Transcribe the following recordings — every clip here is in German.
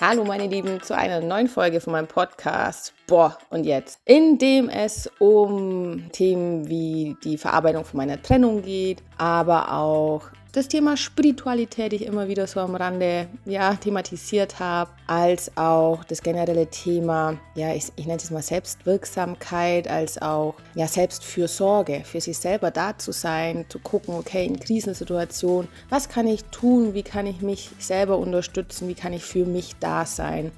Hallo meine Lieben zu einer neuen Folge von meinem Podcast. Boah, und jetzt, in dem es um Themen wie die Verarbeitung von meiner Trennung geht, aber auch das Thema Spiritualität ich immer wieder so am Rande ja, thematisiert habe, als auch das generelle Thema, ja, ich, ich nenne es mal Selbstwirksamkeit, als auch ja, Selbstfürsorge, für sich selber da zu sein, zu gucken, okay, in Krisensituationen, was kann ich tun, wie kann ich mich selber unterstützen, wie kann ich für mich da sein.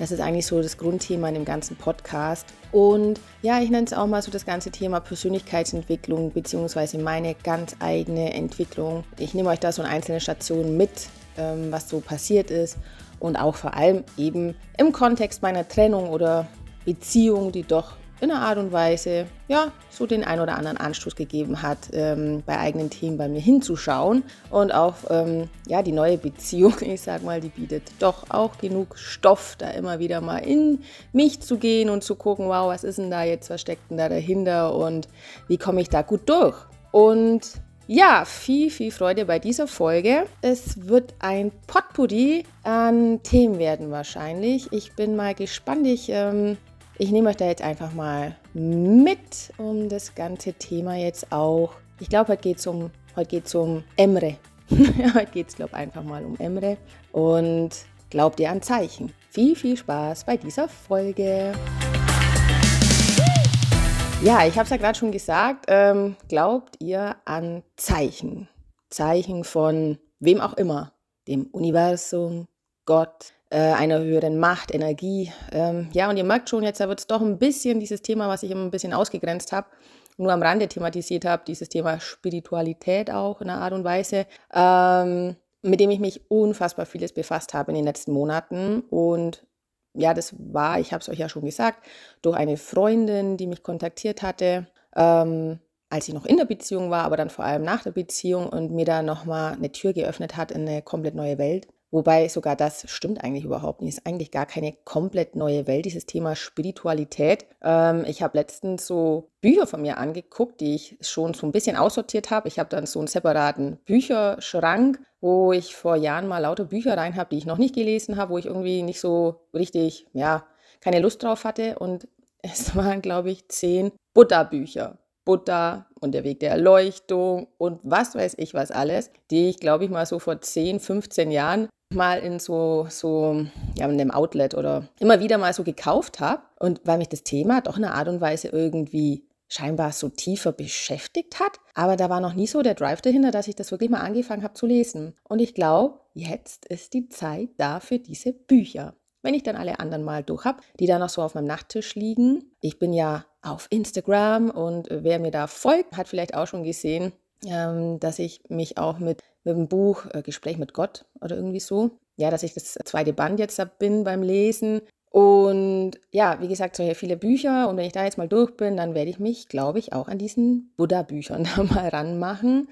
Das ist eigentlich so das Grundthema in dem ganzen Podcast. Und ja, ich nenne es auch mal so das ganze Thema Persönlichkeitsentwicklung beziehungsweise meine ganz eigene Entwicklung. Ich nehme euch da so einzelne Station mit, ähm, was so passiert ist und auch vor allem eben im Kontext meiner Trennung oder Beziehung, die doch in einer Art und Weise, ja, so den ein oder anderen Anstoß gegeben hat, ähm, bei eigenen Themen bei mir hinzuschauen. Und auch, ähm, ja, die neue Beziehung, ich sag mal, die bietet doch auch genug Stoff, da immer wieder mal in mich zu gehen und zu gucken, wow, was ist denn da jetzt, was steckt denn da dahinter und wie komme ich da gut durch? Und ja, viel, viel Freude bei dieser Folge. Es wird ein Potpourri an Themen werden wahrscheinlich. Ich bin mal gespannt. Ich ähm, ich nehme euch da jetzt einfach mal mit um das ganze Thema jetzt auch. Ich glaube, heute geht es um, um Emre. heute geht es, glaube ich, einfach mal um Emre. Und glaubt ihr an Zeichen? Viel, viel Spaß bei dieser Folge. Ja, ich habe es ja gerade schon gesagt. Ähm, glaubt ihr an Zeichen? Zeichen von wem auch immer. Dem Universum, Gott, einer höheren Macht, Energie. Ähm, ja, und ihr merkt schon, jetzt wird es doch ein bisschen dieses Thema, was ich immer ein bisschen ausgegrenzt habe, nur am Rande thematisiert habe, dieses Thema Spiritualität auch in einer Art und Weise, ähm, mit dem ich mich unfassbar vieles befasst habe in den letzten Monaten. Und ja, das war, ich habe es euch ja schon gesagt, durch eine Freundin, die mich kontaktiert hatte. Ähm, als ich noch in der Beziehung war, aber dann vor allem nach der Beziehung und mir da nochmal eine Tür geöffnet hat in eine komplett neue Welt. Wobei sogar das stimmt eigentlich überhaupt nicht. Ist eigentlich gar keine komplett neue Welt, dieses Thema Spiritualität. Ähm, ich habe letztens so Bücher von mir angeguckt, die ich schon so ein bisschen aussortiert habe. Ich habe dann so einen separaten Bücherschrank, wo ich vor Jahren mal lauter Bücher rein habe, die ich noch nicht gelesen habe, wo ich irgendwie nicht so richtig, ja, keine Lust drauf hatte. Und es waren, glaube ich, zehn Buddha-Bücher. Buddha und der Weg der Erleuchtung und was weiß ich was alles, die ich, glaube ich, mal so vor 10, 15 Jahren mal in so, so ja, in einem Outlet oder immer wieder mal so gekauft habe. Und weil mich das Thema doch in einer Art und Weise irgendwie scheinbar so tiefer beschäftigt hat. Aber da war noch nie so der Drive dahinter, dass ich das wirklich mal angefangen habe zu lesen. Und ich glaube, jetzt ist die Zeit da für diese Bücher. Wenn ich dann alle anderen mal durch habe, die da noch so auf meinem Nachttisch liegen. Ich bin ja auf Instagram und wer mir da folgt, hat vielleicht auch schon gesehen, ähm, dass ich mich auch mit, mit dem Buch äh, Gespräch mit Gott oder irgendwie so, ja, dass ich das zweite Band jetzt da bin beim Lesen. Und ja, wie gesagt, so viele Bücher. Und wenn ich da jetzt mal durch bin, dann werde ich mich, glaube ich, auch an diesen Buddha-Büchern da mal ranmachen.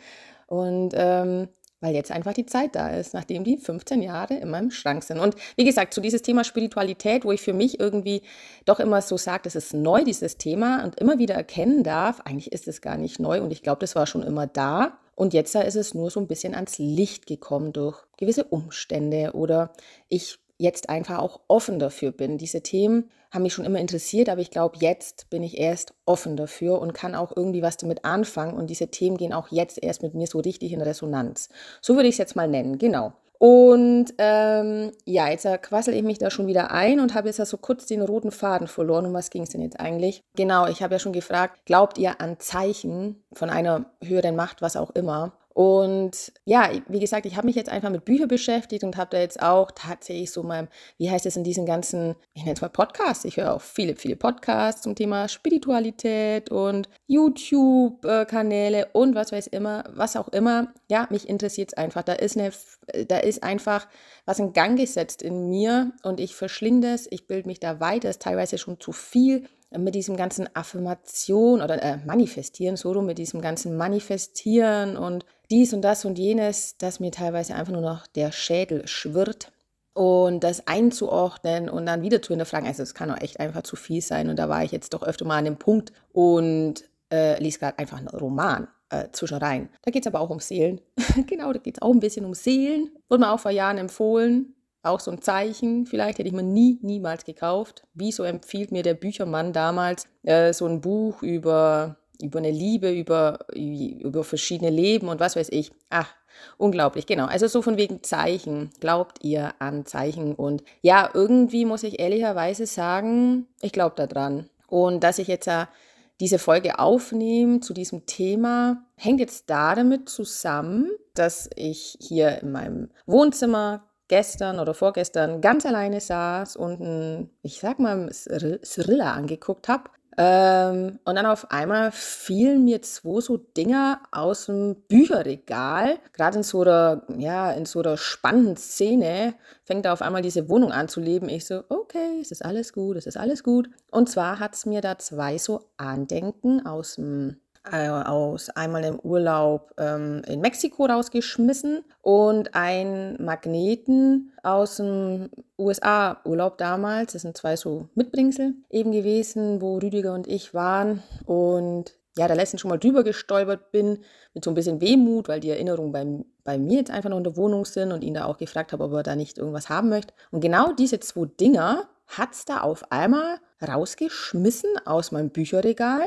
Und ähm, weil jetzt einfach die Zeit da ist, nachdem die 15 Jahre in meinem Schrank sind. Und wie gesagt, zu dieses Thema Spiritualität, wo ich für mich irgendwie doch immer so sage, das ist neu, dieses Thema, und immer wieder erkennen darf, eigentlich ist es gar nicht neu und ich glaube, das war schon immer da. Und jetzt ist es nur so ein bisschen ans Licht gekommen durch gewisse Umstände oder ich jetzt einfach auch offen dafür bin. Diese Themen haben mich schon immer interessiert, aber ich glaube, jetzt bin ich erst offen dafür und kann auch irgendwie was damit anfangen. Und diese Themen gehen auch jetzt erst mit mir so richtig in Resonanz. So würde ich es jetzt mal nennen, genau. Und ähm, ja, jetzt quassel ich mich da schon wieder ein und habe jetzt ja so kurz den roten Faden verloren. Um was ging es denn jetzt eigentlich? Genau, ich habe ja schon gefragt, glaubt ihr an Zeichen von einer höheren Macht, was auch immer? Und ja, wie gesagt, ich habe mich jetzt einfach mit Büchern beschäftigt und habe da jetzt auch tatsächlich so mal, wie heißt es in diesen ganzen, ich nenne es mal Podcasts, ich höre auch viele, viele Podcasts zum Thema Spiritualität und YouTube-Kanäle und was weiß immer, was auch immer. Ja, mich interessiert es einfach. Da ist eine, da ist einfach was in Gang gesetzt in mir und ich verschlinde es, ich bilde mich da weiter, ist teilweise schon zu viel mit diesem ganzen Affirmation oder äh, Manifestieren, so mit diesem ganzen Manifestieren und dies und das und jenes, dass mir teilweise einfach nur noch der Schädel schwirrt. Und das einzuordnen und dann wieder zu hinterfragen, also es kann auch echt einfach zu viel sein. Und da war ich jetzt doch öfter mal an dem Punkt und äh, liest gerade einfach einen Roman äh, zwischenrein. Da geht es aber auch um Seelen. genau, da geht es auch ein bisschen um Seelen. Wurde mir auch vor Jahren empfohlen. auch so ein Zeichen, vielleicht hätte ich mir nie, niemals gekauft. Wieso empfiehlt mir der Büchermann damals äh, so ein Buch über, über eine Liebe, über, über verschiedene Leben und was weiß ich. Ach, unglaublich, genau. Also so von wegen Zeichen. Glaubt ihr an Zeichen? Und ja, irgendwie muss ich ehrlicherweise sagen, ich glaube daran. Und dass ich jetzt ja diese Folge aufnehme zu diesem Thema, hängt jetzt da damit zusammen, dass ich hier in meinem Wohnzimmer gestern oder vorgestern ganz alleine saß und ein, ich sag mal, Thriller angeguckt habe. Ähm, und dann auf einmal fielen mir zwei so Dinger aus dem Bücherregal. Gerade in so einer, ja, in so einer spannenden Szene fängt da auf einmal diese Wohnung an zu leben. Ich so, okay, es ist alles gut, es ist alles gut. Und zwar hat es mir da zwei so Andenken aus dem aus einmal im Urlaub ähm, in Mexiko rausgeschmissen und ein Magneten aus dem USA-Urlaub damals. Das sind zwei so Mitbringsel eben gewesen, wo Rüdiger und ich waren. Und ja, da letztens schon mal drüber gestolpert bin, mit so ein bisschen Wehmut, weil die Erinnerungen bei, bei mir jetzt einfach noch in der Wohnung sind und ihn da auch gefragt habe, ob er da nicht irgendwas haben möchte. Und genau diese zwei Dinger hat es da auf einmal rausgeschmissen aus meinem Bücherregal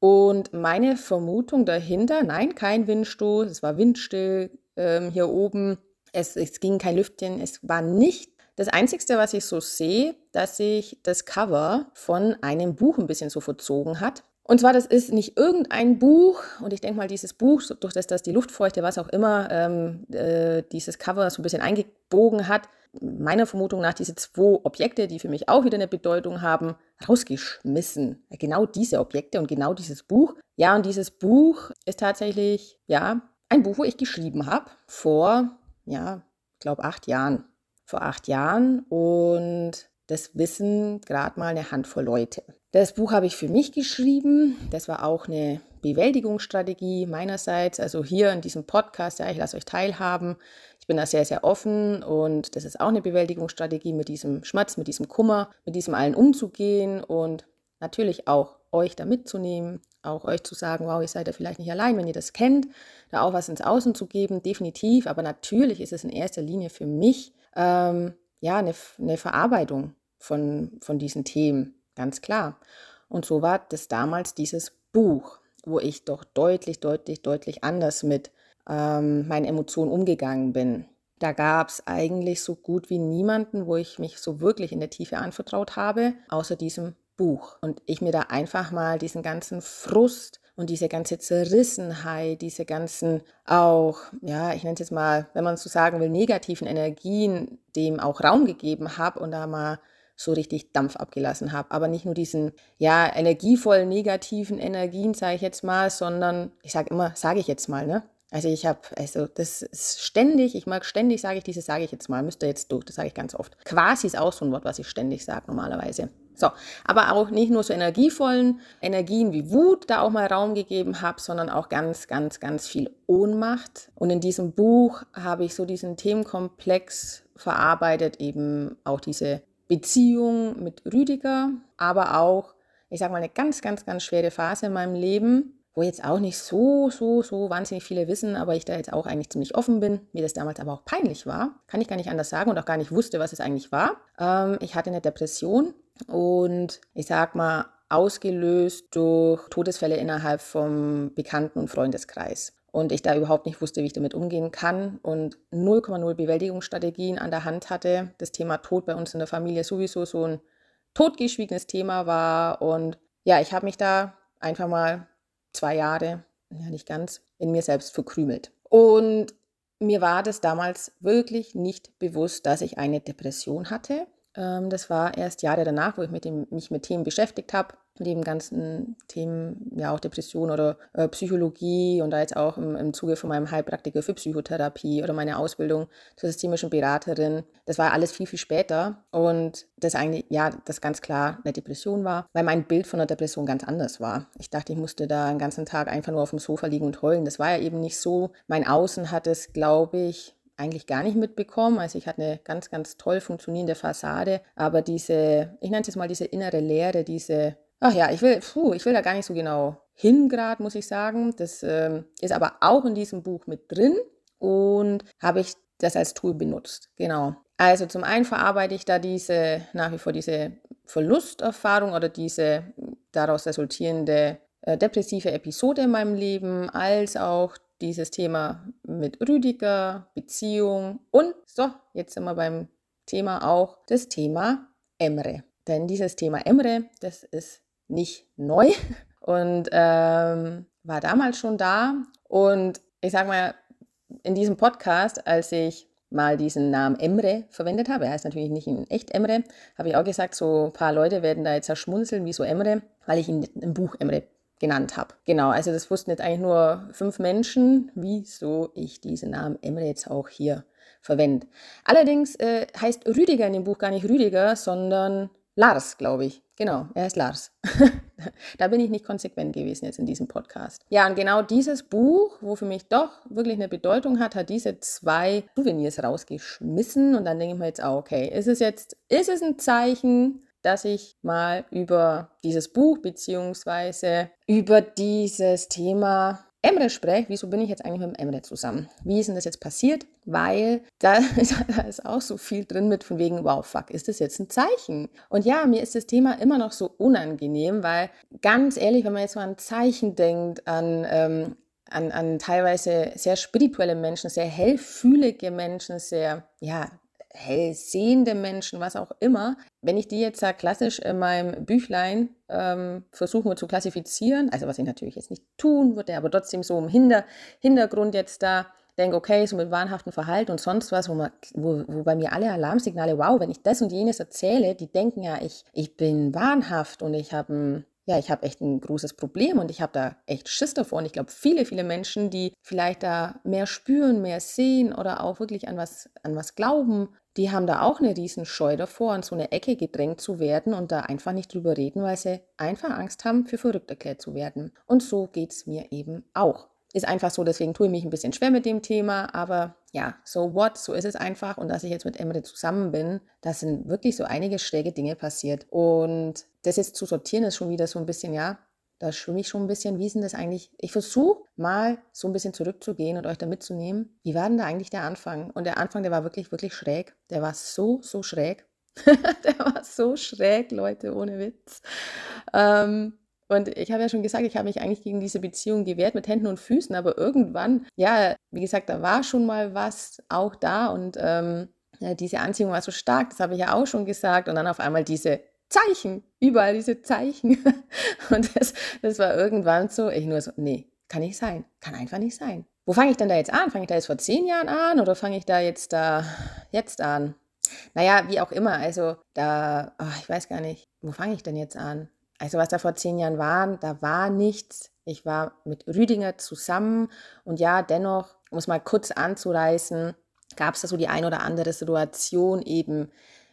und meine Vermutung dahinter, nein, kein Windstoß, es war windstill ähm, hier oben, es, es ging kein Lüftchen, es war nicht das Einzige, was ich so sehe, dass sich das Cover von einem Buch ein bisschen so verzogen hat. Und zwar, das ist nicht irgendein Buch, und ich denke mal, dieses Buch, durch das das die Luftfeuchte, was auch immer, ähm, äh, dieses Cover so ein bisschen eingebogen hat, meiner Vermutung nach diese zwei Objekte, die für mich auch wieder eine Bedeutung haben, rausgeschmissen. Genau diese Objekte und genau dieses Buch. Ja, und dieses Buch ist tatsächlich, ja, ein Buch, wo ich geschrieben habe vor, ja, ich glaube, acht Jahren. Vor acht Jahren und das wissen gerade mal eine Handvoll Leute. Das Buch habe ich für mich geschrieben. Das war auch eine Bewältigungsstrategie meinerseits. Also hier in diesem Podcast, ja, ich lasse euch teilhaben. Ich bin da sehr, sehr offen und das ist auch eine Bewältigungsstrategie, mit diesem Schmerz, mit diesem Kummer, mit diesem allen umzugehen und natürlich auch euch da mitzunehmen, auch euch zu sagen, wow, ihr seid ja vielleicht nicht allein, wenn ihr das kennt, da auch was ins Außen zu geben, definitiv. Aber natürlich ist es in erster Linie für mich ähm, ja eine, eine Verarbeitung von, von diesen Themen ganz klar. Und so war das damals dieses Buch, wo ich doch deutlich, deutlich, deutlich anders mit ähm, meinen Emotionen umgegangen bin. Da gab es eigentlich so gut wie niemanden, wo ich mich so wirklich in der Tiefe anvertraut habe, außer diesem Buch. Und ich mir da einfach mal diesen ganzen Frust und diese ganze Zerrissenheit, diese ganzen auch, ja, ich nenne es jetzt mal, wenn man so sagen will, negativen Energien dem auch Raum gegeben habe und da mal so richtig Dampf abgelassen habe. Aber nicht nur diesen, ja, energievollen, negativen Energien, sage ich jetzt mal, sondern ich sage immer, sage ich jetzt mal, ne? Also ich habe, also das ist ständig, ich mag ständig, sage ich dieses, sage ich jetzt mal, müsst ihr jetzt durch, das sage ich ganz oft. Quasi ist auch so ein Wort, was ich ständig sage normalerweise. So, aber auch nicht nur so energievollen Energien wie Wut da auch mal Raum gegeben habe, sondern auch ganz, ganz, ganz viel Ohnmacht. Und in diesem Buch habe ich so diesen Themenkomplex verarbeitet, eben auch diese Beziehung mit Rüdiger, aber auch, ich sage mal, eine ganz, ganz, ganz schwere Phase in meinem Leben, wo jetzt auch nicht so, so, so wahnsinnig viele wissen, aber ich da jetzt auch eigentlich ziemlich offen bin, mir das damals aber auch peinlich war, kann ich gar nicht anders sagen und auch gar nicht wusste, was es eigentlich war. Ähm, ich hatte eine Depression und ich sag mal, ausgelöst durch Todesfälle innerhalb vom Bekannten- und Freundeskreis und ich da überhaupt nicht wusste, wie ich damit umgehen kann und 0,0 Bewältigungsstrategien an der Hand hatte. Das Thema Tod bei uns in der Familie sowieso so ein totgeschwiegenes Thema war und ja, ich habe mich da einfach mal zwei Jahre, ja nicht ganz, in mir selbst verkrümelt. Und mir war das damals wirklich nicht bewusst, dass ich eine Depression hatte. Ähm, das war erst Jahre danach, wo ich mich mit Themen beschäftigt habe mit den ganzen Themen, ja auch Depression oder äh, Psychologie und da jetzt auch im, im Zuge von meinem Heilpraktiker für Psychotherapie oder meine Ausbildung zur systemischen Beraterin. Das war alles viel, viel später und das eigentlich, ja, das ganz klar eine Depression war, weil mein Bild von der Depression ganz anders war. Ich dachte, ich musste da einen ganzen Tag einfach nur auf dem Sofa liegen und heulen. Das war ja eben nicht so. Mein Außen hat es, glaube ich, eigentlich gar nicht mitbekommen. Also ich hatte eine ganz, ganz toll funktionierende Fassade, aber diese, ich nenne es jetzt mal diese innere Leere, diese Ach ja, ich will, puh, ich will da gar nicht so genau hin gerade, muss ich sagen. Das ähm, ist aber auch in diesem Buch mit drin und habe ich das als Tool benutzt. Genau. Also zum einen verarbeite ich da diese, nach wie vor diese Verlusterfahrung oder diese daraus resultierende äh, depressive Episode in meinem Leben, als auch dieses Thema mit Rüdiger, Beziehung und so, jetzt sind wir beim Thema auch das Thema Emre. Denn dieses Thema Emre, das ist nicht neu und ähm, war damals schon da. Und ich sag mal, in diesem Podcast, als ich mal diesen Namen Emre verwendet habe, er heißt natürlich nicht in echt Emre, habe ich auch gesagt, so ein paar Leute werden da jetzt erschmunzeln, wieso Emre, weil ich ihn im Buch Emre genannt habe. Genau, also das wussten jetzt eigentlich nur fünf Menschen, wieso ich diesen Namen Emre jetzt auch hier verwende. Allerdings äh, heißt Rüdiger in dem Buch gar nicht Rüdiger, sondern Lars, glaube ich. Genau, er ist Lars. da bin ich nicht konsequent gewesen jetzt in diesem Podcast. Ja, und genau dieses Buch, wo für mich doch wirklich eine Bedeutung hat, hat diese zwei Souvenirs rausgeschmissen. Und dann denke ich mir jetzt auch, okay, ist es jetzt, ist es ein Zeichen, dass ich mal über dieses Buch beziehungsweise über dieses Thema Emre spreche, wieso bin ich jetzt eigentlich mit dem Emre zusammen? Wie ist denn das jetzt passiert? Weil da, da, ist auch so viel drin mit von wegen, wow, fuck, ist das jetzt ein Zeichen? Und ja, mir ist das Thema immer noch so unangenehm, weil ganz ehrlich, wenn man jetzt so an Zeichen denkt, an, ähm, an, an teilweise sehr spirituelle Menschen, sehr hellfühlige Menschen, sehr, ja, hellsehende Menschen, was auch immer, wenn ich die jetzt da klassisch in meinem Büchlein ähm, versuche zu klassifizieren, also was ich natürlich jetzt nicht tun würde, aber trotzdem so im Hinter Hintergrund jetzt da denke, okay, so mit wahnhaftem Verhalten und sonst was, wo, man, wo, wo bei mir alle Alarmsignale, wow, wenn ich das und jenes erzähle, die denken ja, ich, ich bin wahnhaft und ich habe ja, ich habe echt ein großes Problem und ich habe da echt Schiss davor. Und ich glaube, viele, viele Menschen, die vielleicht da mehr spüren, mehr sehen oder auch wirklich an was, an was glauben, die haben da auch eine Riesenscheu davor, an so eine Ecke gedrängt zu werden und da einfach nicht drüber reden, weil sie einfach Angst haben, für verrückt erklärt zu werden. Und so geht es mir eben auch. Ist einfach so, deswegen tue ich mich ein bisschen schwer mit dem Thema, aber ja, so what, so ist es einfach. Und dass ich jetzt mit Emre zusammen bin, da sind wirklich so einige schräge Dinge passiert. Und das jetzt zu sortieren ist schon wieder so ein bisschen, ja, da schwimme ich schon ein bisschen. Wie ist denn das eigentlich? Ich versuche mal so ein bisschen zurückzugehen und euch da mitzunehmen. Wie war denn da eigentlich der Anfang? Und der Anfang, der war wirklich, wirklich schräg. Der war so, so schräg. der war so schräg, Leute, ohne Witz. Ähm, und ich habe ja schon gesagt, ich habe mich eigentlich gegen diese Beziehung gewehrt mit Händen und Füßen, aber irgendwann, ja, wie gesagt, da war schon mal was auch da und ähm, diese Anziehung war so stark, das habe ich ja auch schon gesagt. Und dann auf einmal diese Zeichen, überall diese Zeichen. Und das, das war irgendwann so, ich nur so, nee, kann nicht sein, kann einfach nicht sein. Wo fange ich denn da jetzt an? Fange ich da jetzt vor zehn Jahren an oder fange ich da jetzt da jetzt an? Naja, wie auch immer, also da, oh, ich weiß gar nicht, wo fange ich denn jetzt an? Also was da vor zehn Jahren war, da war nichts. Ich war mit Rüdinger zusammen und ja, dennoch, um es mal kurz anzureißen, gab es da so die ein oder andere Situation eben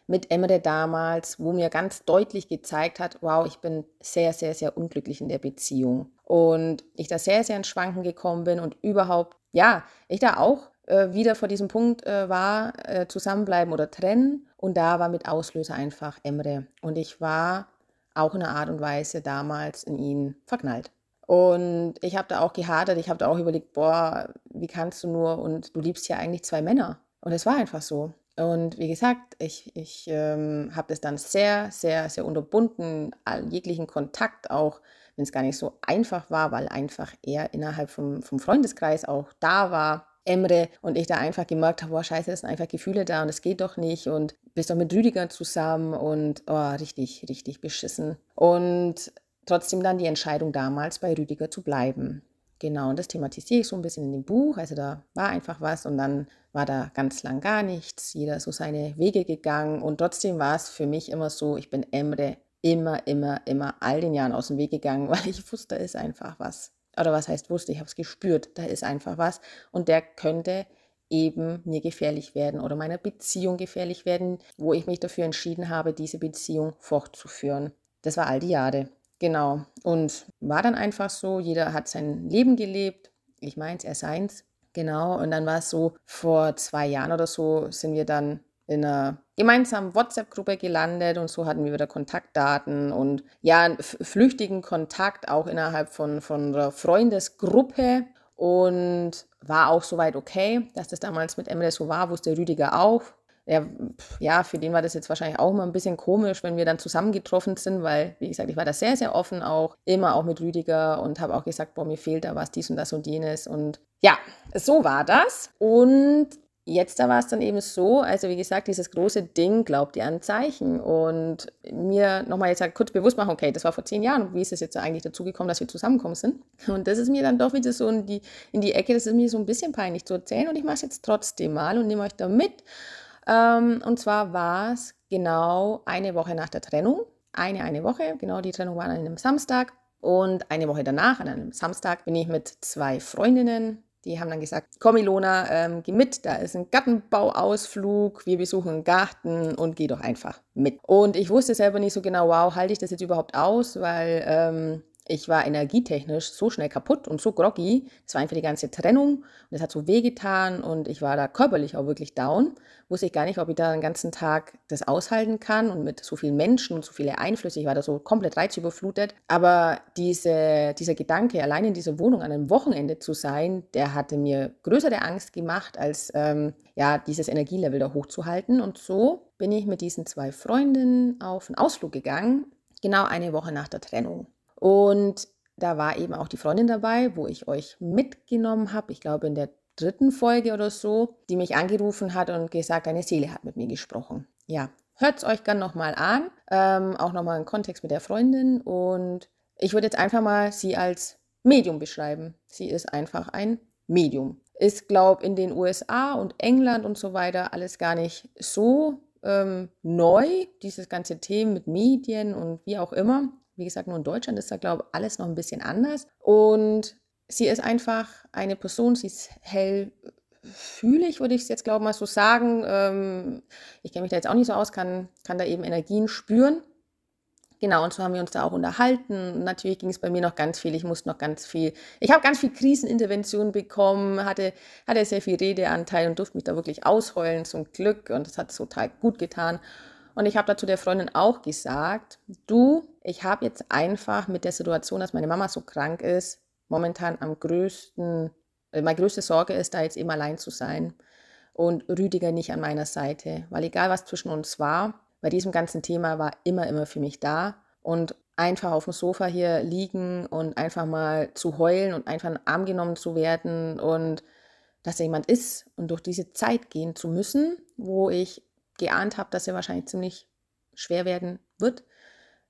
mit Emre damals, wo mir ganz deutlich gezeigt hat, wow, ich bin sehr, sehr, sehr unglücklich in der Beziehung. Und ich da sehr, sehr ins Schwanken gekommen bin und überhaupt, ja, ich da auch äh, wieder vor diesem Punkt äh, war, äh, zusammenbleiben oder trennen. Und da war mit Auslöser einfach Emre. Und ich war auch in einer Art und Weise damals in ihn verknallt. Und ich habe da auch gehadert, ich habe da auch überlegt, boah, wie kannst du nur und du liebst ja eigentlich zwei Männer. Und es war einfach so. Und wie gesagt, ich, ich ähm, habe das dann sehr, sehr, sehr unterbunden, jeglichen Kontakt auch, wenn es gar nicht so einfach war, weil einfach er innerhalb vom, vom Freundeskreis auch da war. Emre und ich da einfach gemerkt habe, boah, scheiße, es sind einfach Gefühle da und es geht doch nicht und bist doch mit Rüdiger zusammen und oh, richtig, richtig beschissen. Und trotzdem dann die Entscheidung damals bei Rüdiger zu bleiben. Genau, und das thematisiere ich so ein bisschen in dem Buch. Also da war einfach was und dann war da ganz lang gar nichts. Jeder so seine Wege gegangen und trotzdem war es für mich immer so, ich bin Emre immer, immer, immer all den Jahren aus dem Weg gegangen, weil ich wusste, da ist einfach was oder was heißt wusste, ich habe es gespürt, da ist einfach was und der könnte eben mir gefährlich werden oder meiner Beziehung gefährlich werden, wo ich mich dafür entschieden habe, diese Beziehung fortzuführen. Das war all die Jahre. Genau. Und war dann einfach so, jeder hat sein Leben gelebt. Ich meins, er seins. Genau. Und dann war es so, vor zwei Jahren oder so sind wir dann in einer gemeinsamen WhatsApp-Gruppe gelandet und so hatten wir wieder Kontaktdaten und ja, einen flüchtigen Kontakt auch innerhalb von, von einer Freundesgruppe und war auch soweit okay, dass das damals mit Emre so war, wusste Rüdiger auch. Der, ja, für den war das jetzt wahrscheinlich auch immer ein bisschen komisch, wenn wir dann zusammengetroffen sind, weil, wie gesagt, ich war da sehr, sehr offen auch, immer auch mit Rüdiger und habe auch gesagt, boah, mir fehlt da was, dies und das und jenes. Und ja, so war das. Und Jetzt da war es dann eben so, also wie gesagt, dieses große Ding, glaubt ihr an Zeichen? Und mir nochmal jetzt halt kurz bewusst machen, okay, das war vor zehn Jahren, wie ist es jetzt eigentlich dazu gekommen, dass wir zusammengekommen sind? Und das ist mir dann doch wieder so in die, in die Ecke, das ist mir so ein bisschen peinlich zu erzählen und ich mache es jetzt trotzdem mal und nehme euch da mit. Ähm, und zwar war es genau eine Woche nach der Trennung. Eine, eine Woche, genau, die Trennung war an einem Samstag. Und eine Woche danach, an einem Samstag, bin ich mit zwei Freundinnen die haben dann gesagt, komm Ilona, ähm, geh mit, da ist ein Gartenbauausflug, wir besuchen einen Garten und geh doch einfach mit. Und ich wusste selber nicht so genau, wow, halte ich das jetzt überhaupt aus, weil ähm, ich war energietechnisch so schnell kaputt und so groggy. Es war einfach die ganze Trennung und es hat so wehgetan und ich war da körperlich auch wirklich down. Wusste ich gar nicht, ob ich da den ganzen Tag das aushalten kann und mit so vielen Menschen und so viele Einflüsse. Ich war da so komplett reizüberflutet. Aber diese, dieser Gedanke, allein in dieser Wohnung an einem Wochenende zu sein, der hatte mir größere Angst gemacht, als ähm, ja, dieses Energielevel da hochzuhalten. Und so bin ich mit diesen zwei Freundinnen auf einen Ausflug gegangen, genau eine Woche nach der Trennung. Und da war eben auch die Freundin dabei, wo ich euch mitgenommen habe, ich glaube in der dritten Folge oder so, die mich angerufen hat und gesagt, eine Seele hat mit mir gesprochen. Ja, hört es euch gern nochmal an, ähm, auch nochmal im Kontext mit der Freundin. Und ich würde jetzt einfach mal sie als Medium beschreiben. Sie ist einfach ein Medium. Ist, glaube ich, in den USA und England und so weiter alles gar nicht so ähm, neu, dieses ganze Thema mit Medien und wie auch immer. Wie gesagt, nur in Deutschland ist da, glaube ich, alles noch ein bisschen anders. Und sie ist einfach eine Person, sie ist hell fühlig, würde ich es jetzt, glaube mal so sagen. Ähm, ich kenne mich da jetzt auch nicht so aus, kann, kann da eben Energien spüren. Genau, und so haben wir uns da auch unterhalten. Natürlich ging es bei mir noch ganz viel. Ich musste noch ganz viel. Ich habe ganz viel Krisenintervention bekommen, hatte, hatte sehr viel Redeanteil und durfte mich da wirklich ausheulen zum Glück. Und das hat total gut getan. Und ich habe dazu der Freundin auch gesagt, du, ich habe jetzt einfach mit der Situation, dass meine Mama so krank ist, momentan am größten, äh, meine größte Sorge ist, da jetzt eben allein zu sein und Rüdiger nicht an meiner Seite. Weil egal was zwischen uns war, bei diesem ganzen Thema war immer, immer für mich da. Und einfach auf dem Sofa hier liegen und einfach mal zu heulen und einfach in den Arm genommen zu werden und dass da jemand ist und durch diese Zeit gehen zu müssen, wo ich geahnt habe, dass er wahrscheinlich ziemlich schwer werden wird,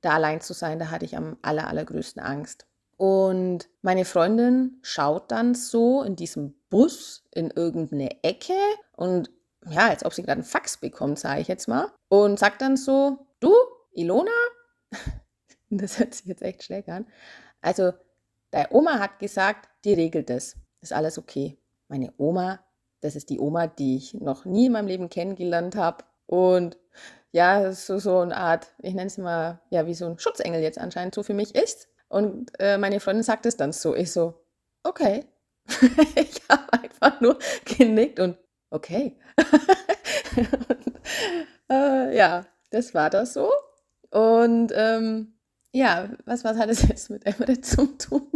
da allein zu sein, da hatte ich am aller, allergrößten Angst. Und meine Freundin schaut dann so in diesem Bus in irgendeine Ecke und ja, als ob sie gerade einen Fax bekommt, sage ich jetzt mal. Und sagt dann so, du, Ilona, das hört sich jetzt echt schlecht an. Also, deine Oma hat gesagt, die regelt das. Ist alles okay. Meine Oma, das ist die Oma, die ich noch nie in meinem Leben kennengelernt habe. Und ja, so, so eine Art, ich nenne es mal, ja, wie so ein Schutzengel jetzt anscheinend so für mich ist. Und äh, meine Freundin sagt es dann so. Ich so, okay. ich habe einfach nur genickt und okay. und, äh, ja, das war das so. Und ähm, ja, was, was hat es jetzt mit Emre zu tun?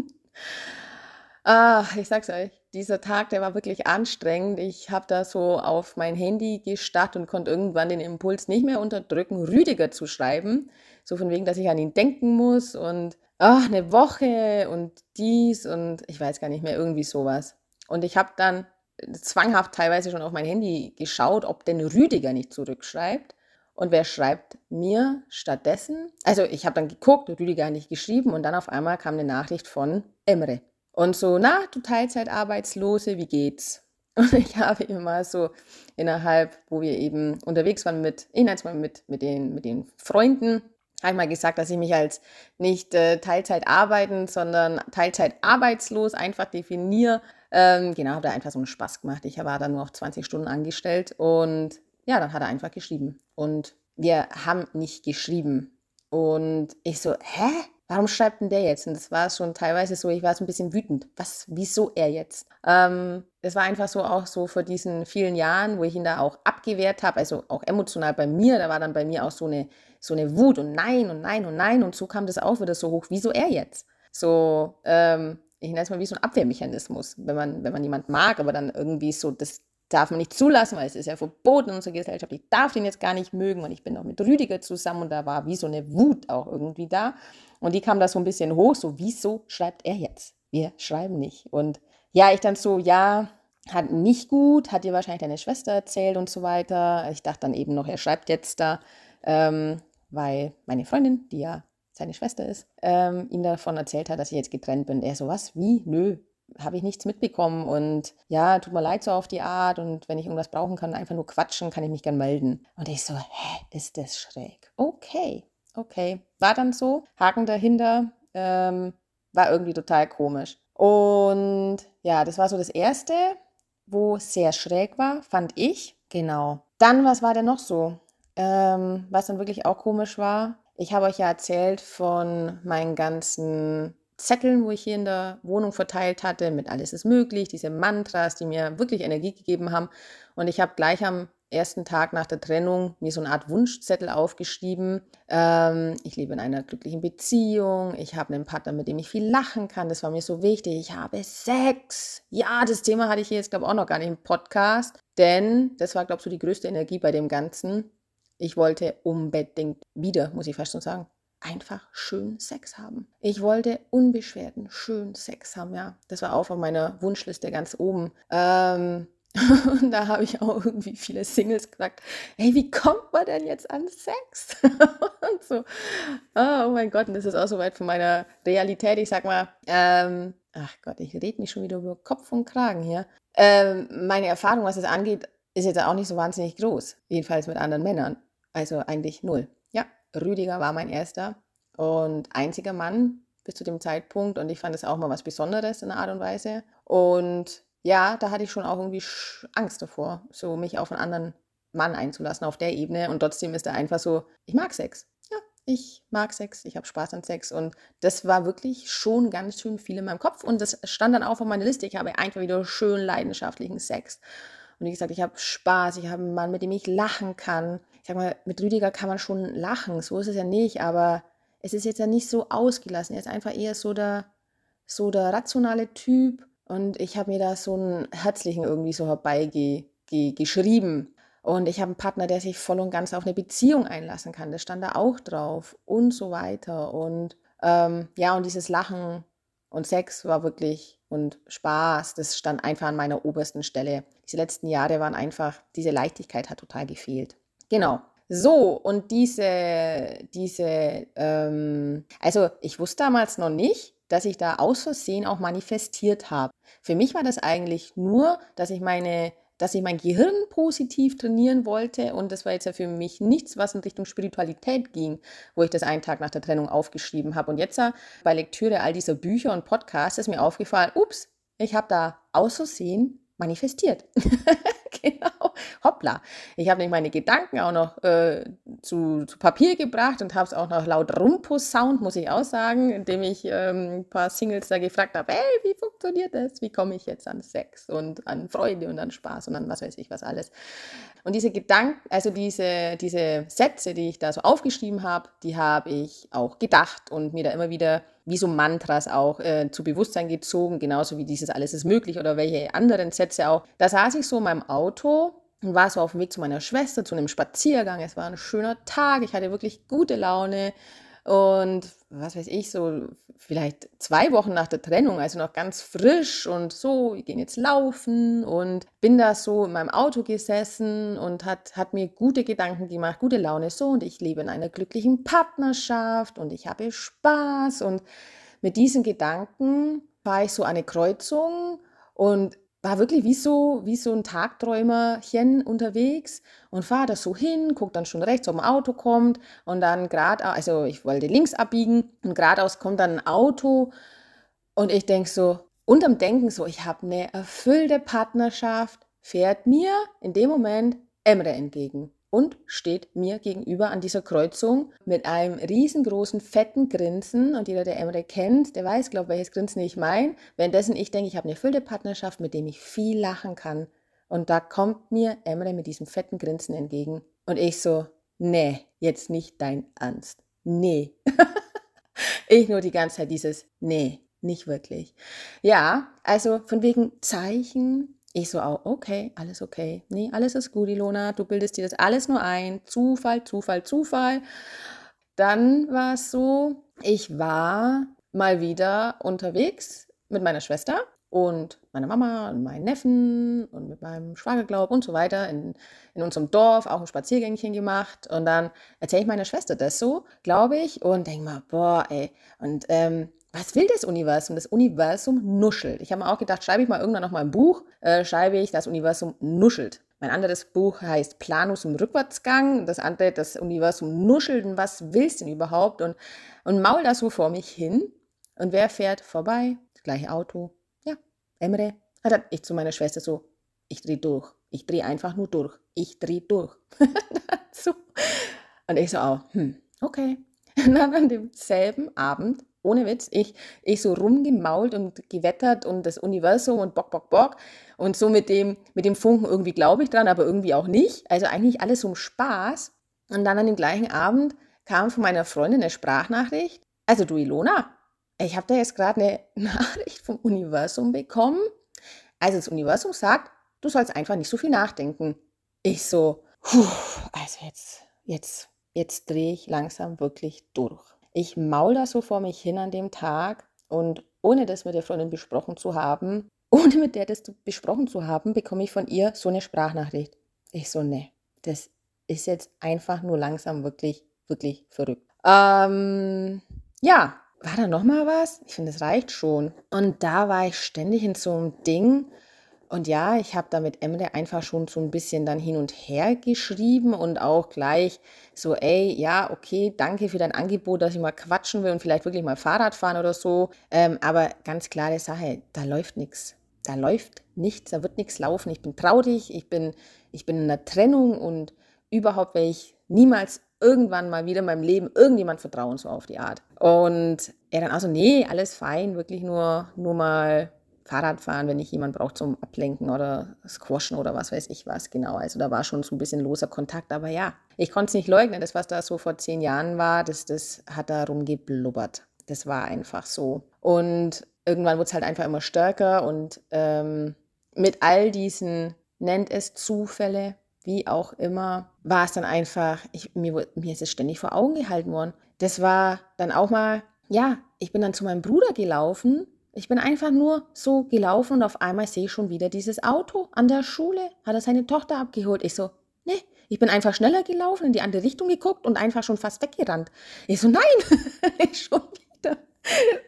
Ah, ich sag's euch, dieser Tag, der war wirklich anstrengend. Ich habe da so auf mein Handy gestarrt und konnte irgendwann den Impuls nicht mehr unterdrücken, Rüdiger zu schreiben. So von wegen, dass ich an ihn denken muss und ach, eine Woche und dies und ich weiß gar nicht mehr, irgendwie sowas. Und ich habe dann zwanghaft teilweise schon auf mein Handy geschaut, ob denn Rüdiger nicht zurückschreibt. Und wer schreibt mir stattdessen? Also ich habe dann geguckt, Rüdiger hat nicht geschrieben und dann auf einmal kam eine Nachricht von Emre. Und so, na, du Teilzeitarbeitslose, wie geht's? Und ich habe immer so innerhalb, wo wir eben unterwegs waren mit, ich nenne es mal mit, mit, den, mit den Freunden, habe ich mal gesagt, dass ich mich als nicht äh, Teilzeit arbeiten, sondern Teilzeit arbeitslos einfach definiere. Ähm, genau, habe da einfach so einen Spaß gemacht. Ich war da nur auf 20 Stunden angestellt und ja, dann hat er einfach geschrieben. Und wir haben nicht geschrieben. Und ich so, hä? Warum schreibt denn der jetzt? Und das war schon teilweise so, ich war so ein bisschen wütend. Was, wieso er jetzt? Ähm, das war einfach so auch so vor diesen vielen Jahren, wo ich ihn da auch abgewehrt habe, also auch emotional bei mir, da war dann bei mir auch so eine, so eine Wut und Nein und Nein und Nein und so kam das auch wieder so hoch. Wieso er jetzt? So, ähm, ich nenne es mal wie so ein Abwehrmechanismus, wenn man, wenn man jemand mag, aber dann irgendwie so das darf man nicht zulassen, weil es ist ja verboten in unserer Gesellschaft. Ich darf den jetzt gar nicht mögen und ich bin auch mit Rüdiger zusammen und da war wie so eine Wut auch irgendwie da. Und die kam da so ein bisschen hoch, so wieso schreibt er jetzt? Wir schreiben nicht. Und ja, ich dann so, ja, hat nicht gut, hat dir wahrscheinlich deine Schwester erzählt und so weiter. Ich dachte dann eben noch, er schreibt jetzt da, ähm, weil meine Freundin, die ja seine Schwester ist, ähm, ihm davon erzählt hat, dass ich jetzt getrennt bin. Er so, was? Wie? Nö, habe ich nichts mitbekommen und ja, tut mir leid so auf die Art und wenn ich irgendwas brauchen kann, einfach nur quatschen, kann ich mich gern melden. Und ich so, hä, ist das schräg? Okay, okay. War dann so, Haken dahinter, ähm, war irgendwie total komisch. Und ja, das war so das Erste, wo sehr schräg war, fand ich. Genau. Dann, was war denn noch so? Ähm, was dann wirklich auch komisch war, ich habe euch ja erzählt von meinen ganzen Zetteln, wo ich hier in der Wohnung verteilt hatte, mit alles ist möglich, diese Mantras, die mir wirklich Energie gegeben haben. Und ich habe gleich am ersten Tag nach der Trennung mir so eine Art Wunschzettel aufgeschrieben. Ähm, ich lebe in einer glücklichen Beziehung. Ich habe einen Partner, mit dem ich viel lachen kann. Das war mir so wichtig. Ich habe Sex. Ja, das Thema hatte ich hier jetzt, glaube ich, auch noch gar nicht im Podcast. Denn das war, glaube ich, so die größte Energie bei dem Ganzen. Ich wollte unbedingt wieder, muss ich fast schon sagen, einfach schön Sex haben. Ich wollte unbeschwerten, schön Sex haben, ja. Das war auch auf meiner Wunschliste ganz oben. Ähm, und da habe ich auch irgendwie viele Singles gesagt, hey, wie kommt man denn jetzt an Sex? und so, oh, mein Gott, und das ist auch so weit von meiner Realität. Ich sag mal, ähm, ach Gott, ich rede mich schon wieder über Kopf und Kragen hier. Ähm, meine Erfahrung, was es angeht, ist jetzt auch nicht so wahnsinnig groß. Jedenfalls mit anderen Männern. Also eigentlich null. Rüdiger war mein erster und einziger Mann bis zu dem Zeitpunkt und ich fand es auch mal was Besonderes in einer Art und Weise. Und ja, da hatte ich schon auch irgendwie Angst davor, so mich auf einen anderen Mann einzulassen auf der Ebene und trotzdem ist er einfach so, ich mag Sex. Ja, ich mag Sex, ich habe Spaß an Sex und das war wirklich schon ganz schön viel in meinem Kopf und das stand dann auch auf meiner Liste. Ich habe einfach wieder schön leidenschaftlichen Sex. Und wie gesagt, ich habe Spaß, ich habe einen Mann, mit dem ich lachen kann ich sag mal, mit Rüdiger kann man schon lachen, so ist es ja nicht, aber es ist jetzt ja nicht so ausgelassen. Er ist einfach eher so der, so der rationale Typ und ich habe mir da so einen herzlichen irgendwie so herbeigeschrieben. Und ich habe einen Partner, der sich voll und ganz auf eine Beziehung einlassen kann. Das stand da auch drauf und so weiter. Und ähm, ja, und dieses Lachen und Sex war wirklich und Spaß, das stand einfach an meiner obersten Stelle. Diese letzten Jahre waren einfach, diese Leichtigkeit hat total gefehlt. Genau. So, und diese, diese, ähm, also ich wusste damals noch nicht, dass ich da aus Versehen auch manifestiert habe. Für mich war das eigentlich nur, dass ich meine dass ich mein Gehirn positiv trainieren wollte und das war jetzt ja für mich nichts, was in Richtung Spiritualität ging, wo ich das einen Tag nach der Trennung aufgeschrieben habe. Und jetzt bei Lektüre all dieser Bücher und Podcasts ist mir aufgefallen, ups, ich habe da aus Versehen manifestiert. genau, hoppla. Ich habe nämlich meine Gedanken auch noch äh, zu, zu, Papier gebracht und habe es auch noch laut rumposaunt, muss ich auch sagen, indem ich ähm, ein paar Singles da gefragt habe, hey, wie funktioniert das? Wie komme ich jetzt an Sex und an Freude und an Spaß und an was weiß ich was alles. Und diese Gedanken, also diese, diese Sätze, die ich da so aufgeschrieben habe, die habe ich auch gedacht und mir da immer wieder wie so Mantras auch äh, zu Bewusstsein gezogen, genauso wie dieses alles ist möglich oder welche anderen Sätze auch. Da saß ich so in meinem Auto und war so auf dem Weg zu meiner Schwester, zu einem Spaziergang. Es war ein schöner Tag, ich hatte wirklich gute Laune. Und was weiß ich, so vielleicht zwei Wochen nach der Trennung, also noch ganz frisch und so, wir gehen jetzt laufen und bin da so in meinem Auto gesessen und hat, hat mir gute Gedanken gemacht, gute Laune so und ich lebe in einer glücklichen Partnerschaft und ich habe Spaß. Und mit diesen Gedanken war ich so eine Kreuzung und war wirklich wie so, wie so ein Tagträumerchen unterwegs und fahre da so hin, gucke dann schon rechts, ob ein Auto kommt und dann gerade, also ich wollte links abbiegen und geradeaus kommt dann ein Auto und ich denke so, unterm Denken so, ich habe eine erfüllte Partnerschaft, fährt mir in dem Moment Emre entgegen und steht mir gegenüber an dieser Kreuzung mit einem riesengroßen, fetten Grinsen. Und jeder, der Emre kennt, der weiß, glaube ich, welches Grinsen ich meine. Währenddessen ich denke, ich habe eine erfüllte Partnerschaft, mit dem ich viel lachen kann. Und da kommt mir Emre mit diesem fetten Grinsen entgegen. Und ich so, nee, jetzt nicht dein Ernst. Nee. ich nur die ganze Zeit dieses, nee, nicht wirklich. Ja, also von wegen Zeichen Ich so auch, okay, alles okay. Nee, alles ist gut, Ilona. Du bildest dir das alles nur ein. Zufall, Zufall, Zufall. Dann war es so, ich war mal wieder unterwegs mit meiner Schwester und meiner Mama und meinen Neffen und mit meinem Schwagerglaub und so weiter in, in unserem Dorf auch ein Spaziergängchen gemacht. Und dann erzähle ich meiner Schwester das so, glaube ich, und denke mal, boah, ey, und ähm, was will das Universum? Das Universum nuschelt. Ich habe mir auch gedacht, schreibe ich mal irgendwann noch mal ein Buch, äh, schreibe ich, das Universum nuschelt. Mein anderes Buch heißt Planus im Rückwärtsgang. Das andere, das Universum nuschelt. Und was willst du denn überhaupt? Und, und maul da so vor mich hin. Und wer fährt vorbei? Das gleiche Auto. Ja, Emre. Hat ich zu meiner Schwester so, ich drehe durch. Ich drehe einfach nur durch. Ich drehe durch. so. Und ich so auch, hm, okay. Und dann an demselben Abend ohne Witz, ich, ich so rumgemault und gewettert und das Universum und Bock, Bock, Bock. Und so mit dem, mit dem Funken irgendwie glaube ich dran, aber irgendwie auch nicht. Also eigentlich alles um Spaß. Und dann an dem gleichen Abend kam von meiner Freundin eine Sprachnachricht. Also du Ilona, ich habe da jetzt gerade eine Nachricht vom Universum bekommen. Also das Universum sagt, du sollst einfach nicht so viel nachdenken. Ich so, puh, also jetzt, jetzt, jetzt drehe ich langsam wirklich durch. Ich maul da so vor mich hin an dem Tag und ohne das mit der Freundin besprochen zu haben, ohne mit der das besprochen zu haben, bekomme ich von ihr so eine Sprachnachricht. Ich so, ne, das ist jetzt einfach nur langsam wirklich, wirklich verrückt. Ähm, ja, war da noch mal was? Ich finde, es reicht schon. Und da war ich ständig in so einem Ding, und ja, ich habe da mit Emre einfach schon so ein bisschen dann hin und her geschrieben und auch gleich so, ey, ja, okay, danke für dein Angebot, dass ich mal quatschen will und vielleicht wirklich mal Fahrrad fahren oder so. Ähm, aber ganz klare Sache, da läuft nichts. Da läuft nichts, da wird nichts laufen. Ich bin traurig, ich bin, ich bin in einer Trennung und überhaupt werde ich niemals irgendwann mal wieder in meinem Leben irgendjemand vertrauen, so auf die Art. Und er dann also, nee, alles fein, wirklich nur, nur mal Fahrradfahren, wenn ich jemand brauche zum Ablenken oder Squashen oder was weiß ich was, genau. Also da war schon so ein bisschen loser Kontakt, aber ja, ich konnte es nicht leugnen. Das, was da so vor zehn Jahren war, das, das hat da rumgeblubbert. Das war einfach so. Und irgendwann wurde es halt einfach immer stärker und ähm, mit all diesen, nennt es Zufälle, wie auch immer, war es dann einfach, ich, mir, mir ist es ständig vor Augen gehalten worden. Das war dann auch mal, ja, ich bin dann zu meinem Bruder gelaufen ich bin einfach nur so gelaufen und auf einmal sehe ich schon wieder dieses Auto an der Schule. Hat er seine Tochter abgeholt. Ich so, nee, ich bin einfach schneller gelaufen, in die andere Richtung geguckt und einfach schon fast weggerannt. Ich so, nein, ich schon wieder.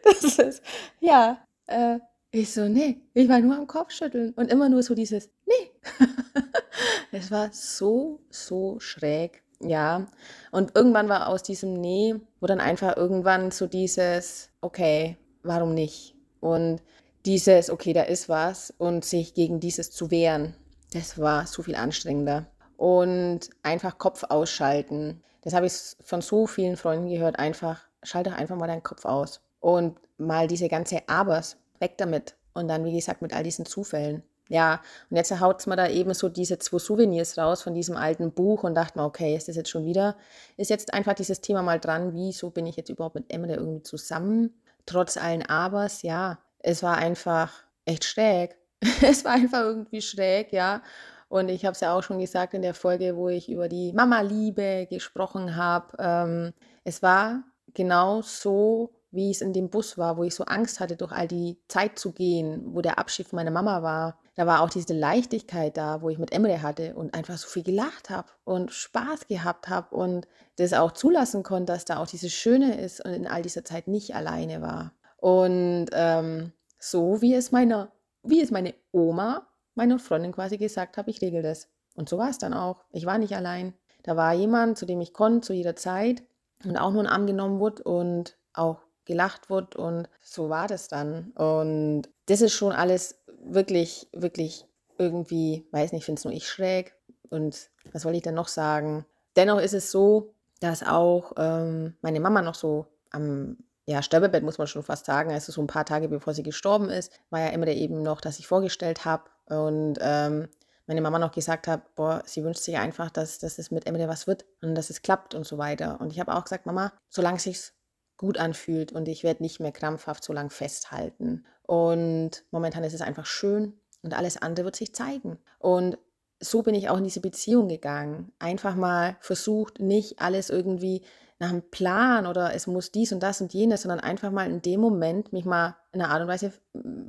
Das ist, ja, äh, ich so, nee, ich war nur am Kopfschütteln und immer nur so dieses, nee. es war so, so schräg, ja. Und irgendwann war aus diesem Nee, wo dann einfach irgendwann so dieses, okay, warum nicht? Und dieses, okay, da ist was und sich gegen dieses zu wehren, das war so viel anstrengender. Und einfach Kopf ausschalten. Das habe ich von so vielen Freunden gehört. Einfach, schalte doch einfach mal deinen Kopf aus. Und mal diese ganze Abers, weg damit. Und dann, wie gesagt, mit all diesen Zufällen. Ja, und jetzt haut es mir da eben so diese zwei Souvenirs raus von diesem alten Buch und dachte mir, okay, ist das jetzt schon wieder? Ist jetzt einfach dieses Thema mal dran, wieso bin ich jetzt überhaupt mit Emre irgendwie zusammen? Trotz allen Abers, ja, es war einfach echt schräg. es war einfach irgendwie schräg, ja. Und ich habe es ja auch schon gesagt in der Folge, wo ich über die Mama-Liebe gesprochen habe. Ähm, es war genau so, wie es in dem Bus war, wo ich so Angst hatte, durch all die Zeit zu gehen, wo der Abschied von meiner Mama war. Da war auch diese Leichtigkeit da, wo ich mit Emre hatte und einfach so viel gelacht habe und Spaß gehabt habe und das auch zulassen konnte, dass da auch dieses Schöne ist und in all dieser Zeit nicht alleine war. Und ähm, so wie es meiner, wie es meine Oma, meiner Freundin quasi gesagt habe, ich regel das. Und so war es dann auch. Ich war nicht allein. Da war jemand, zu dem ich konnte, zu jeder Zeit und auch nur ein Arm genommen wurde und auch gelacht wurde und so war das dann. Und das ist schon alles wirklich, wirklich irgendwie, weiß nicht, finde es nur ich schräg. Und was soll ich denn noch sagen? Dennoch ist es so, dass auch ähm, meine Mama noch so am ja, Sterbebett, muss man schon fast sagen, also so ein paar Tage bevor sie gestorben ist, war ja immer der eben noch, dass ich vorgestellt habe und ähm, meine Mama noch gesagt hat, boah, sie wünscht sich einfach, dass, dass es mit Emily was wird und dass es klappt und so weiter. Und ich habe auch gesagt, Mama, solange es sich gut anfühlt und ich werde nicht mehr krampfhaft so lange festhalten. Und momentan ist es einfach schön und alles andere wird sich zeigen. Und so bin ich auch in diese Beziehung gegangen. Einfach mal versucht, nicht alles irgendwie nach einem Plan oder es muss dies und das und jenes, sondern einfach mal in dem Moment mich mal in einer Art und Weise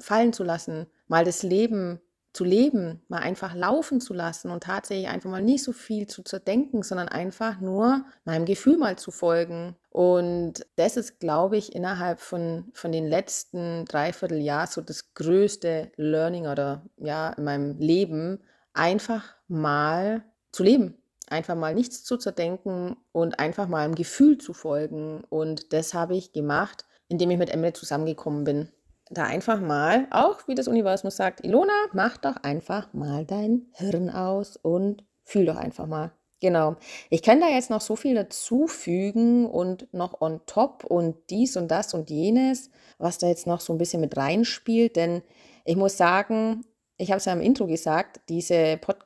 fallen zu lassen, mal das Leben zu leben, mal einfach laufen zu lassen und tatsächlich einfach mal nicht so viel zu zerdenken, sondern einfach nur meinem Gefühl mal zu folgen. Und das ist, glaube ich, innerhalb von, von den letzten dreiviertel Jahr so das größte Learning oder ja, in meinem Leben, einfach mal zu leben. Einfach mal nichts zu zerdenken und einfach mal einem Gefühl zu folgen. Und das habe ich gemacht, indem ich mit Emily zusammengekommen bin da einfach mal, auch wie das Universum sagt, Ilona, mach doch einfach mal dein Hirn aus und fühl doch einfach mal. Genau. Ich kann da jetzt noch so viel dazufügen und noch on top und dies und das und jenes, was da jetzt noch so ein bisschen mit reinspielt, denn ich muss sagen, ich habe es ja im Intro gesagt, diese Podcast,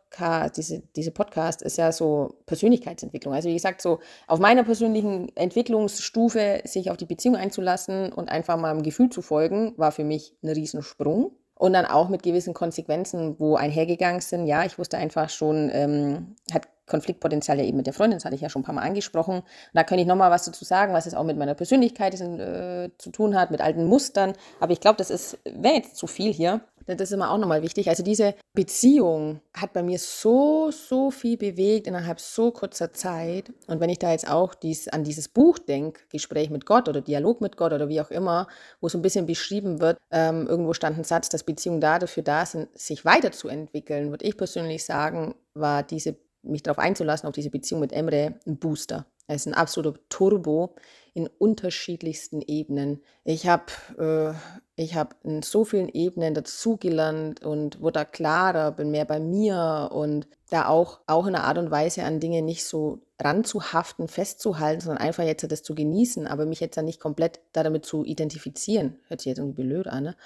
diese, diese Podcast ist ja so Persönlichkeitsentwicklung. Also wie gesagt, so auf meiner persönlichen Entwicklungsstufe sich auf die Beziehung einzulassen und einfach mal dem Gefühl zu folgen, war für mich ein Riesensprung. Und dann auch mit gewissen Konsequenzen, wo einhergegangen sind. Ja, ich wusste einfach schon, ähm, hat Konfliktpotenzial ja eben mit der Freundin, das hatte ich ja schon ein paar Mal angesprochen. Und da könnte ich nochmal was dazu sagen, was es auch mit meiner Persönlichkeit äh, zu tun hat, mit alten Mustern. Aber ich glaube, das wäre jetzt zu viel hier. Das ist immer auch nochmal wichtig. Also diese Beziehung hat bei mir so, so viel bewegt innerhalb so kurzer Zeit. Und wenn ich da jetzt auch dies, an dieses Buch denke, Gespräch mit Gott oder Dialog mit Gott oder wie auch immer, wo so ein bisschen beschrieben wird, ähm, irgendwo stand ein Satz, dass Beziehungen da dafür da sind, sich weiterzuentwickeln, würde ich persönlich sagen, war diese, mich darauf einzulassen, auf diese Beziehung mit Emre, ein Booster. Er ist ein absoluter Turbo in unterschiedlichsten Ebenen. Ich habe äh, ich habe in so vielen Ebenen dazugelernt und wurde da klarer, bin mehr bei mir und da auch, auch in einer Art und Weise an Dinge nicht so ranzuhaften, festzuhalten, sondern einfach jetzt das zu genießen, aber mich jetzt dann nicht komplett da damit zu identifizieren. Hört sich jetzt irgendwie blöd an, ne?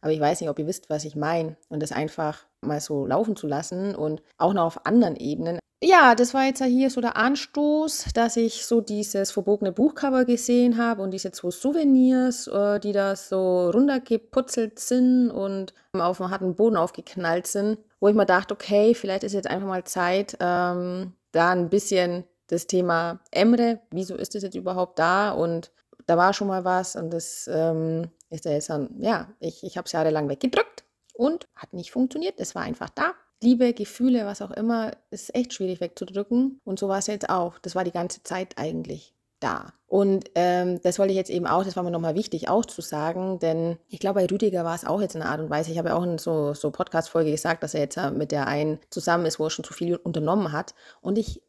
aber ich weiß nicht, ob ihr wisst, was ich meine und das einfach mal so laufen zu lassen und auch noch auf anderen Ebenen ja, das war jetzt hier so der Anstoß, dass ich so dieses verbogene Buchcover gesehen habe und diese zwei Souvenirs, äh, die da so runtergeputzelt sind und auf dem harten Boden aufgeknallt sind, wo ich mir dachte, okay, vielleicht ist jetzt einfach mal Zeit, ähm, da ein bisschen das Thema Emre, wieso ist das jetzt überhaupt da und da war schon mal was und das ähm, ist ja jetzt dann, ja, ich, ich habe es jahrelang weggedrückt und hat nicht funktioniert, es war einfach da Liebe, Gefühle, was auch immer, ist echt schwierig wegzudrücken. Und so war es jetzt auch. Das war die ganze Zeit eigentlich da. Und ähm, das wollte ich jetzt eben auch, das war mir nochmal wichtig auch zu sagen, denn ich glaube, bei Rüdiger war es auch jetzt in einer Art und Weise. Ich habe ja auch in so, so Podcast-Folge gesagt, dass er jetzt mit der einen zusammen ist, wo er schon zu viel unternommen hat. Und ich,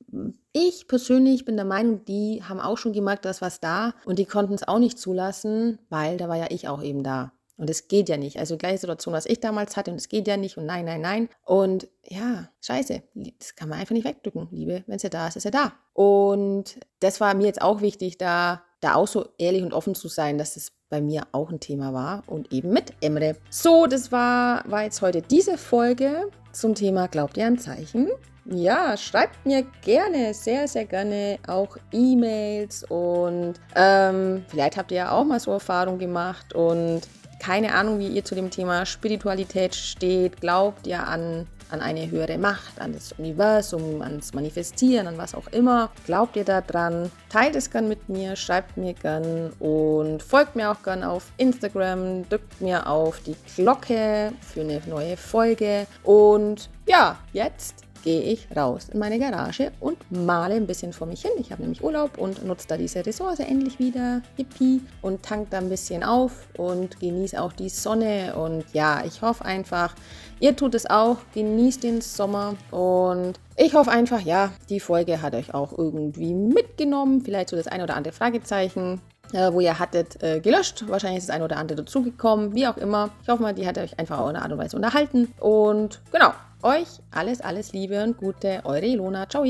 ich persönlich bin der Meinung, die haben auch schon gemerkt, dass was da und die konnten es auch nicht zulassen, weil da war ja ich auch eben da. Und es geht ja nicht. Also gleiche Situation, was ich damals hatte und es geht ja nicht und nein, nein, nein. Und ja, scheiße, das kann man einfach nicht wegdrücken. Liebe, wenn es ja da ist, ist ja da. Und das war mir jetzt auch wichtig, da, da auch so ehrlich und offen zu sein, dass es bei mir auch ein Thema war und eben mit Emre. So, das war, war jetzt heute diese Folge zum Thema Glaubt ihr an Zeichen? Ja, schreibt mir gerne, sehr, sehr gerne auch E-Mails und ähm, vielleicht habt ihr ja auch mal so Erfahrungen gemacht und keine Ahnung, wie ihr zu dem Thema Spiritualität steht. Glaubt ihr an, an eine höhere Macht, an das Universum, ans Manifestieren, an was auch immer? Glaubt ihr daran? Teilt es gern mit mir, schreibt mir gern und folgt mir auch gern auf Instagram, drückt mir auf die Glocke für eine neue Folge. Und ja, jetzt gehe ich raus in meine Garage und male ein bisschen vor mich hin. Ich habe nämlich Urlaub und nutze da diese Ressource endlich wieder, hippie, und tank da ein bisschen auf und genieße auch die Sonne. Und ja, ich hoffe einfach, ihr tut es auch, genießt den Sommer und ich hoffe einfach, ja, die Folge hat euch auch irgendwie mitgenommen. Vielleicht so das eine oder andere Fragezeichen äh, wo ihr hattet, äh, gelöscht. Wahrscheinlich ist das eine oder andere dazugekommen, wie auch immer. Ich hoffe mal, die hat euch einfach auch in einer Art und Weise unterhalten. Und genau, euch alles, alles Liebe und Gute, eure Ilona. Ciao.